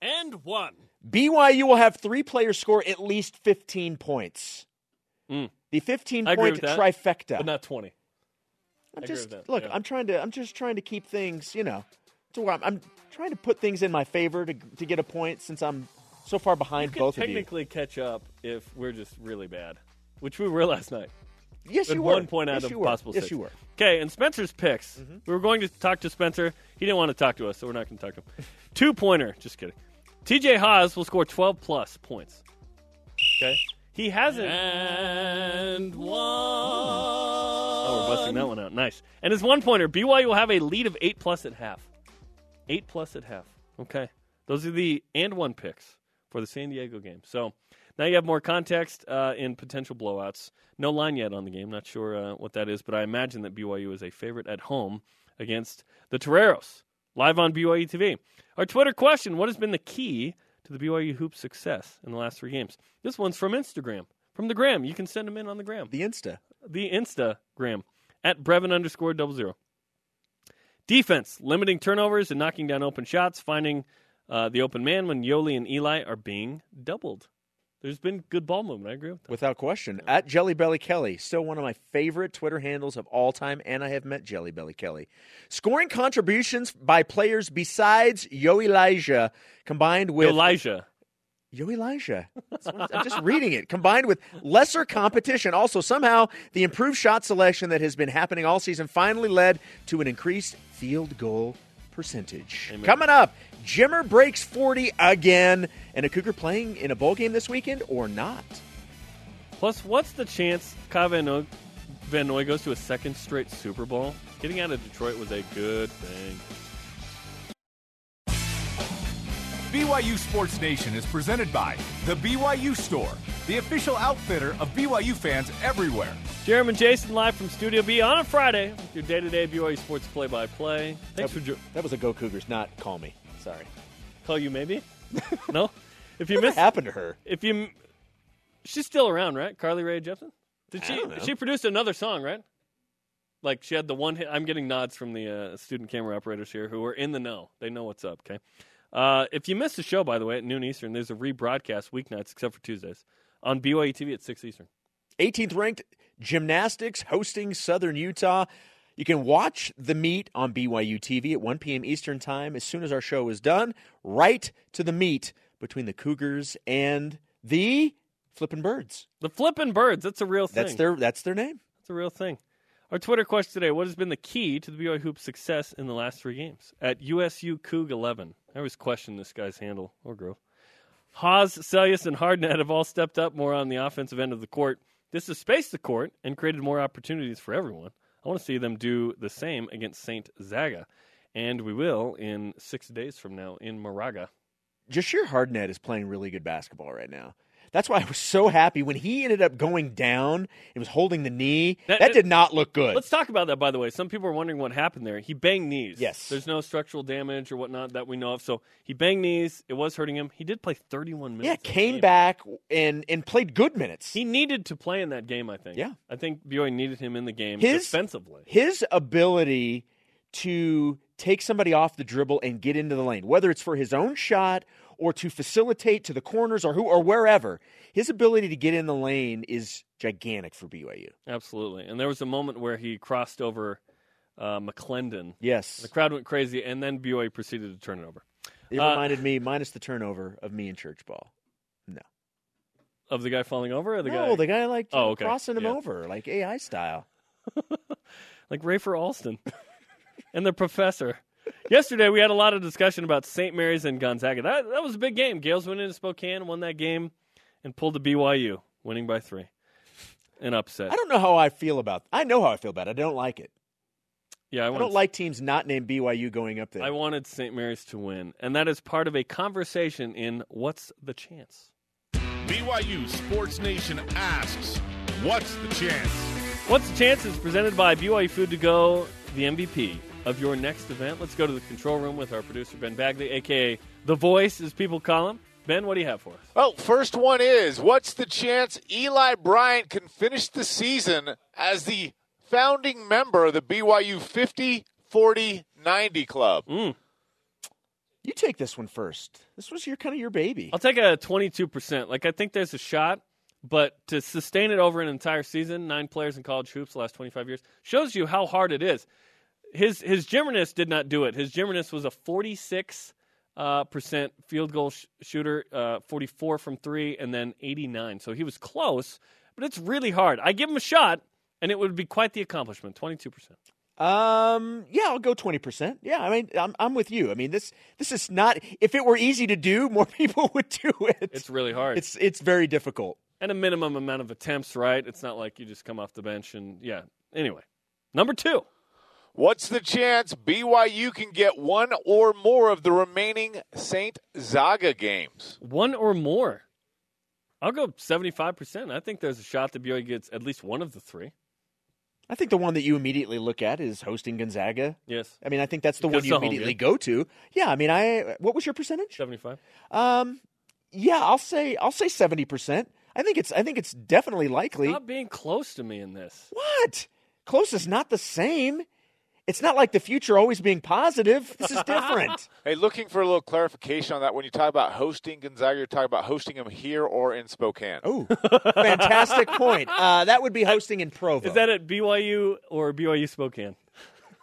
And one. BYU will have three players score at least 15 points. Mm. The fifteen I point trifecta. But not twenty. I'm just look. yeah. I'm trying to. I'm just trying to keep things. You know, to where I'm, I'm trying to put things in my favor to to get a point since I'm so far behind both of you. technically catch up if we're just really bad, which we were last night. Yes, With you were. one point out yes, of you were. possible Yes, six. you were. Okay, and Spencer's picks. Mm-hmm. We were going to talk to Spencer. He didn't want to talk to us, so we're not going to talk to him. Two pointer. Just kidding. TJ Haws will score 12 plus points. Okay. He hasn't. And one. Oh, we're busting that one out. Nice. And his one pointer, BYU will have a lead of 8 plus at half. 8 plus at half. Okay. Those are the and one picks for the San Diego game. So now you have more context uh, in potential blowouts. No line yet on the game. Not sure uh, what that is, but I imagine that BYU is a favorite at home against the Toreros. Live on BYU TV. Our Twitter question What has been the key to the BYU Hoops success in the last three games? This one's from Instagram. From the gram. You can send them in on the gram The Insta. the Instagram at Brevin underscore double zero. Defense, limiting turnovers and knocking down open shots, finding uh, the open man when Yoeli and Eli are being doubled. There's been good ball movement. I agree with that. Without question. At Jelly Belly Kelly, still one of my favorite Twitter handles of all time, and I have met Jelly Belly Kelly. Scoring contributions by players besides Yo Elijah combined with Elijah. Yo Elijah. I'm just reading it. Combined with lesser competition. Also, somehow, the improved shot selection that has been happening all season finally led to an increased field goal percentage. Amen. Coming up, Jimmer breaks 40 again. And a Cougar playing in a bowl game this weekend or not? Plus, what's the chance Kyle Van Noy, Van Noy goes to a second straight Super Bowl? Getting out of Detroit was a good thing. BYU Sports Nation is presented by The BYU Store, the official outfitter of BYU fans everywhere. Jarom and Jason live from Studio B on a Friday with your day to day BYU sports play by play. Thanks for jo- That was a Go Cougars, not call me. Sorry. call you maybe. no, if you What missed happened to her? if you she's still around right carly Rae jepsen did I she don't know. she produced another song right like she had the one hit i'm getting nods from the uh, student camera operators here who are in the know they know what's up okay uh, if you missed the show by the way at noon eastern there's a rebroadcast weeknights except for tuesdays on byu tv at 6 eastern 18th ranked gymnastics hosting Southern Utah. You can watch the meet on BYU TV at 1 p.m. Eastern Time as soon as our show is done, right to the meet between the Cougars and the Flippin' Birds. the flippin' birds that's a real thing That's their that's their name. That's a real thing. Our Twitter question today: What has been the key to the BYU Hoop's success in the last three games? At USU Coug eleven, I always question this guy's handle or girl. Haws, Seljaas, and Hardnett have all stepped up more on the offensive end of the court. This has spaced the court and created more opportunities for everyone. I want to see them do the same against Saint Zaga, and we will in six days from now in Moraga. Jahshire Hardnett is playing really good basketball right now. That's why I was so happy when he ended up going down and was holding the knee. That- That, did not look good. Let's talk about that, by the way. Some people are wondering what happened there. He banged knees. Yes. There's no structural damage or whatnot that we know of. So he banged knees. It was hurting him. He did play 31 minutes. yeah, came back and and played good minutes. He needed to play in that game, I think. Yeah. I think BYU needed him in the game His- defensively. his ability to take somebody off the dribble and get into the lane, whether it's for his own shot or to facilitate to the corners or who or wherever. His ability to get in the lane is gigantic for BYU. Absolutely. And there was a moment where he crossed over uh, McClendon. Yes, The crowd went crazy, and then BYU proceeded to turn it over. it Uh, reminded me, minus the turnover, of me and church ball. No. Of the guy falling over, or the no, guy the guy like Oh, okay. crossing him Yeah. over like AI style. like Rafer Alston and the professor. Yesterday, we had a lot of discussion about St. Mary's and Gonzaga. That that was a big game. Gales went into Spokane, won that game, and pulled the BYU, winning by three. An upset. I don't know how I feel about. I know how I feel about it. I don't like it. yeah, I, I don't like teams not named BYU going up there. I wanted St. Mary's to win, and that is part of a conversation in What's the Chance? BYU Sports Nation asks, What's the chance? What's the Chance is presented by BYU Food to Go, the MVP of your next event. Let's go to the control room with our producer, Ben Bagley, a.k.a. The Voice, as people call him. Ben, what do you have for us? Well, first one is what's the chance Eli Bryant can finish the season as the founding member of the BYU 50 40 90 club? Hmm. you take this one first. This was your kind of your baby. I'll take a 22%. Like, I think there's a shot, but to sustain it over an entire season, nine players in college hoops the last 25 years, shows you how hard it is. His his Jimmer did not do it. His Jimmer was a 46 uh, percent field goal sh- shooter, uh, 44 from three, and then 89. So he was close, but it's really hard. I give him a shot, and it would be quite the accomplishment. 22%. Um, yeah, I'll go twenty percent. Yeah, I mean, I'm I'm with you. I mean, this this is not. If it were easy to do, more people would do it. It's really hard. it's it's very difficult. and a minimum amount of attempts, right? It's not like you just come off the bench and yeah. Anyway, number two. What's the chance BYU can get one or more of the remaining St. Zaga games? One or more. I'll go seventy-five percent. I think there's a shot that BYU gets at least one of the three. I think the one that you immediately look at is hosting Gonzaga. Yes, I mean, I think that's the Because one you the immediately go to. Yeah, I mean, I what was your percentage? seventy-five. Um, yeah, I'll say I'll say seventy percent. I think it's I think it's definitely likely. Stop being close to me in this. What? Close is not the same. It's not like the future always being positive. This is different. Hey, looking for a little clarification on that. When you talk about hosting Gonzaga, you're talking about hosting them here or in Spokane. oh, fantastic point. Uh, that would be hosting in Provo. Is that at BYU or BYU Spokane?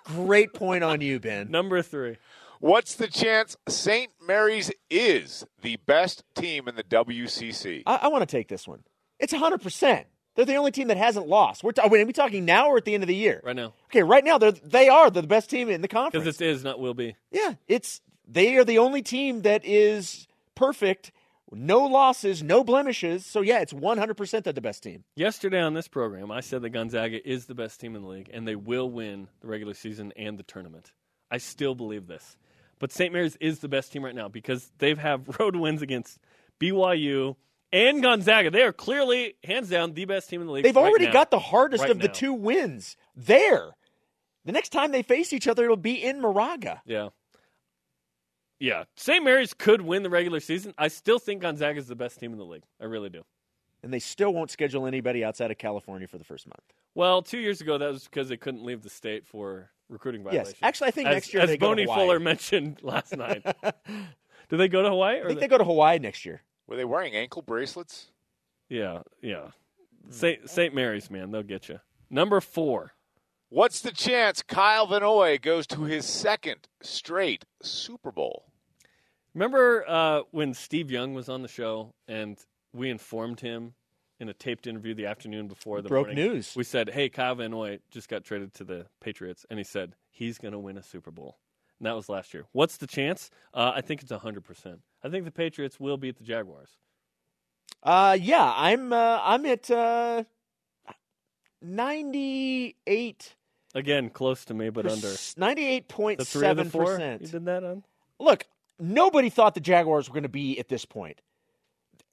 Great point on you, Ben. Number three. What's the chance St. Mary's is the best team in the WCC? I, I want to take this one. It's 100%. They're the only team that hasn't lost. We're wait, are we talking now or at the end of the year? Right now. Okay, right now they're they are the best team in the conference. Because this is not will be. Yeah, it's they are the only team that is perfect, no losses, no blemishes. So yeah, it's 100% they're the best team. Yesterday on this program, I said that Gonzaga is the best team in the league, and they will win the regular season and the tournament. I still believe this. But St. Mary's is the best team right now because they've have road wins against BYU and Gonzaga. They are clearly, hands down, the best team in the league. They've right already now. got the hardest Right of the two wins there. The next time they face each other, it'll be in Moraga. Yeah. Yeah. St. Mary's could win the regular season. I still think Gonzaga is the best team in the league. I really do. And they still won't schedule anybody outside of California for the first month. Well, two years ago, that was because they couldn't leave the state for recruiting violations. Yes, actually, I think as, next year as they go Boney to Hawaii. Fuller mentioned last night. Do they go to Hawaii? Or I think they go to Hawaii next year. Were they wearing ankle bracelets? Yeah, yeah. Saint Saint Mary's, man, they'll get you. Number four. What's the chance Kyle Van Noy goes to his second straight Super Bowl? Remember uh, when Steve Young was on the show and we informed him in a taped interview the afternoon before the Broke morning? news. We said, "Hey, Kyle Van Noy just got traded to the Patriots," and he said he's going to win a Super Bowl. That was last year. What's the chance? Uh, I think it's hundred percent. I think the Patriots will beat the Jaguars. Uh, yeah, I'm uh, I'm at uh, ninety eight. Again, close to me, but under Ninety eight point the three of the four. You did that on. Look, nobody thought the Jaguars were going to be at this point.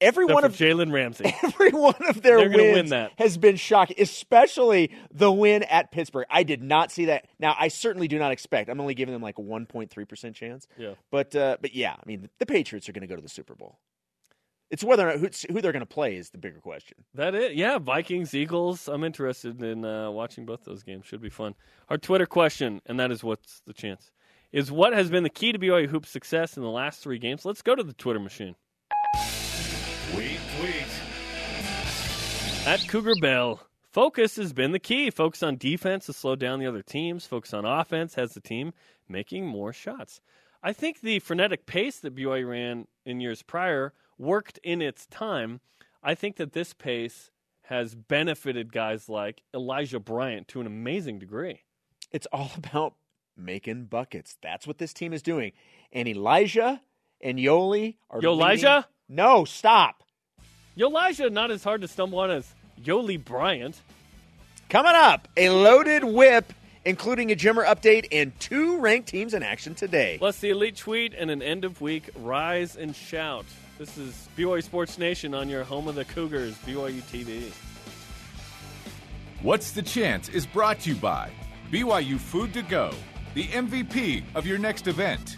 Every Except one of Jalen Ramsey. every one of their wins win that. has been shocking, especially the win at Pittsburgh. I did not see that. Now, I certainly do not expect. I'm only giving them like a 1.3 percent chance. Yeah. But uh, but yeah, I mean, the Patriots are going to go to the Super Bowl. It's whether or not who, who they're going to play is the bigger question. That it? Yeah, Vikings, Eagles. I'm interested in uh, watching both those games. Should be fun. Our Twitter question, and that is, what's the chance? is what has been the key to BYU Hoops success in the last three games. Let's go to the Twitter machine. Tweet, tweet. At Cougar Bell, focus has been the key. Focus on defense to slow down the other teams. Focus on offense has the team making more shots. I think the frenetic pace that BYU ran in years prior worked in its time. I think that this pace has benefited guys like Elijah Bryant to an amazing degree. It's all about making buckets. That's what this team is doing. And Elijah and Yoeli are. Yo, leading- Elijah? No, stop. Elijah, not as hard to stumble on as Yoeli Bryant. Coming up, a loaded whip, including a Jimmer update and two ranked teams in action today. Plus the elite tweet and an end of week rise and shout. This is BYU Sports Nation on your home of the Cougars, BYU TV. What's the Chance is brought to you by BYU Food to Go, the MVP of your next event.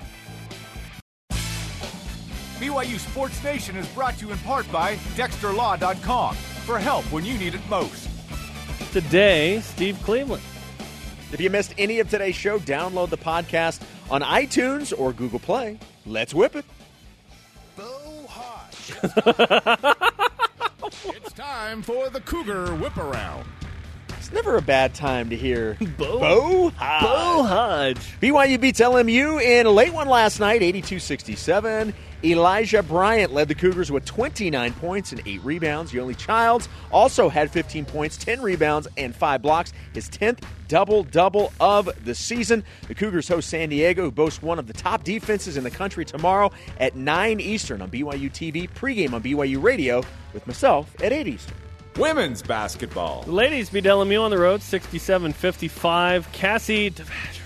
BYU Sports Nation is brought to you in part by DexterLaw.com for help when you need it most. Today, Steve Cleveland. If you missed any of today's show, download the podcast on iTunes or Google Play. Let's whip it. It's time for the Cougar Whip Around. It's never a bad time to hear Bo- Bo Hodge. Bo Hodge. BYU beats LMU in a late one last night, 82-67. Elijah Bryant led the Cougars with 29 points and 8 rebounds. Yoeli Childs also had 15 points, 10 rebounds, and 5 blocks. His 10th double-double of the season. The Cougars host San Diego, who boasts one of the top defenses in the country tomorrow at 9 Eastern on BYU TV, pregame on BYU Radio with myself at 8 Eastern. Women's basketball. The ladies beat LMU on the road 67 55. Cassie Devashrayee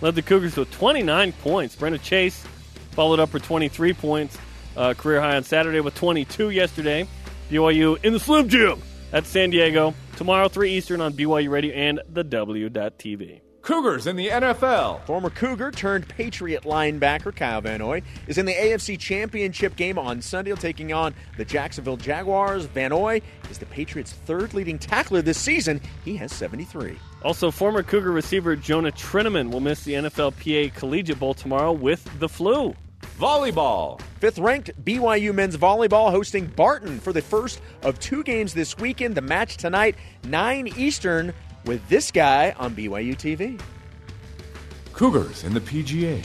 led the Cougars with 29 points. Brenna Chase followed up with 23 points, uh, career high on Saturday with 22 yesterday. BYU in the Slim Jim at San Diego. Tomorrow, 3 Eastern on BYU Radio and the W.TV. Cougars in the NFL. Former Cougar turned Patriot linebacker Kyle Van Noy is in the AFC Championship game on Sunday, taking on the Jacksonville Jaguars. Van Noy is the Patriots' third leading tackler this season. He has 73. Also, former Cougar receiver Jonah Trinnaman will miss the NFLPA Collegiate Bowl tomorrow with the flu. Volleyball. Fifth ranked BYU men's volleyball hosting Barton for the first of two games this weekend. The match tonight, 9 Eastern, with this guy on BYU TV. Cougars in the PGA.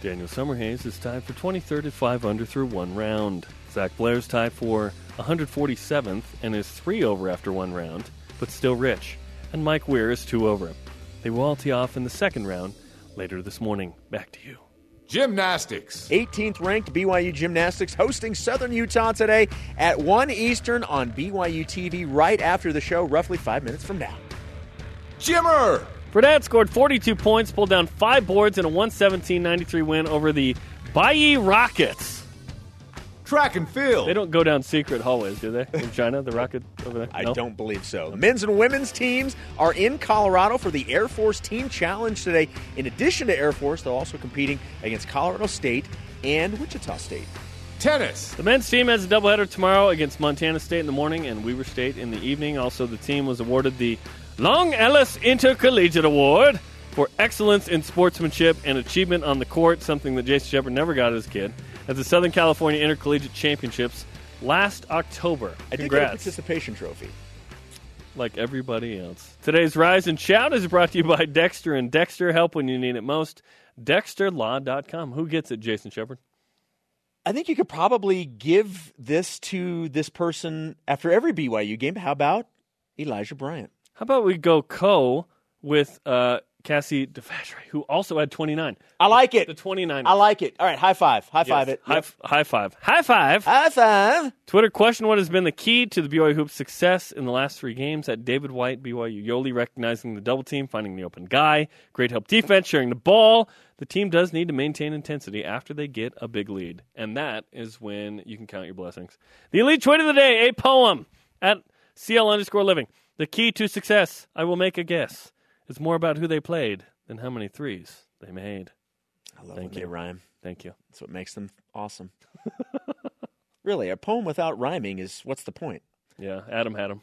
Daniel Summerhays is tied for 23rd at 5 under through one round. Zach Blair's tied for 147th and is 3 over after one round, but still rich. And Mike Weir is 2 over. They will all tee off in the second round later this morning. Back to you. Gymnastics. 18th ranked BYU Gymnastics hosting Southern Utah today at 1 Eastern on BYU TV right after the show, roughly five minutes from now. Jimmer. Fredette scored 42 points, pulled down five boards in a 117-93 win over the Bayi Rockets. Track and field. They don't go down secret hallways, do they? In China, the Rocket over there? I No? don't believe so. The men's and women's teams are in Colorado for the Air Force Team Challenge today. In addition to Air Force, they're also competing against Colorado State and Wichita State. Tennis. The men's team has a doubleheader tomorrow against Montana State in the morning and Weber State in the evening. Also, the team was awarded the Long Ellis Intercollegiate Award for excellence in sportsmanship and achievement on the court, something that Jason Shepherd never got as a kid, at the Southern California Intercollegiate Championships last October. I did get a participation trophy. like everybody else. Today's Rise and Shout is brought to you by Dexter and Dexter. Help when you need it most. DexterLaw.com. Who gets it, Jason Shepherd? I think you could probably give this to this person after every BYU game. How about Elijah Bryant? How about we go co with uh, Cassie Devashrayee, who also had 29. I like it. The 29. I like it. All right, high five. High Yes. five it. High, Yep. f- high five. High five. High five. Twitter question What has been the key to the BYU Hoops success in the last three games? At David White, BYU Yoli recognizing the double team, finding the open guy, great help defense, sharing the ball. The team does need to maintain intensity after they get a big lead. And that is when you can count your blessings. The elite tweet of the day, a poem at CL underscore living. The key to success, I will make a guess, is more about who they played than how many threes they made. I love Thank when you. they rhyme. Thank you. That's what makes them awesome. really, a poem without rhyming is what's the point? Yeah, Adam had him.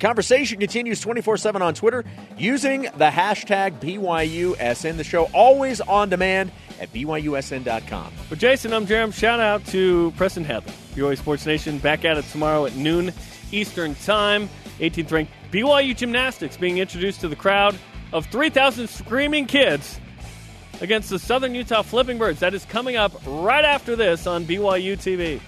Conversation continues 24 7 on Twitter using the hashtag BYUSN. The show always on demand at BYUSN.com. For Jason, I'm Jerem. Shout out to Preston Heather. BYU Sports Nation back at it tomorrow at noon Eastern Time. 18th ranked BYU Gymnastics being introduced to the crowd of 3,000 screaming kids against the Southern Utah Flipping Birds. That is coming up right after this on BYU TV.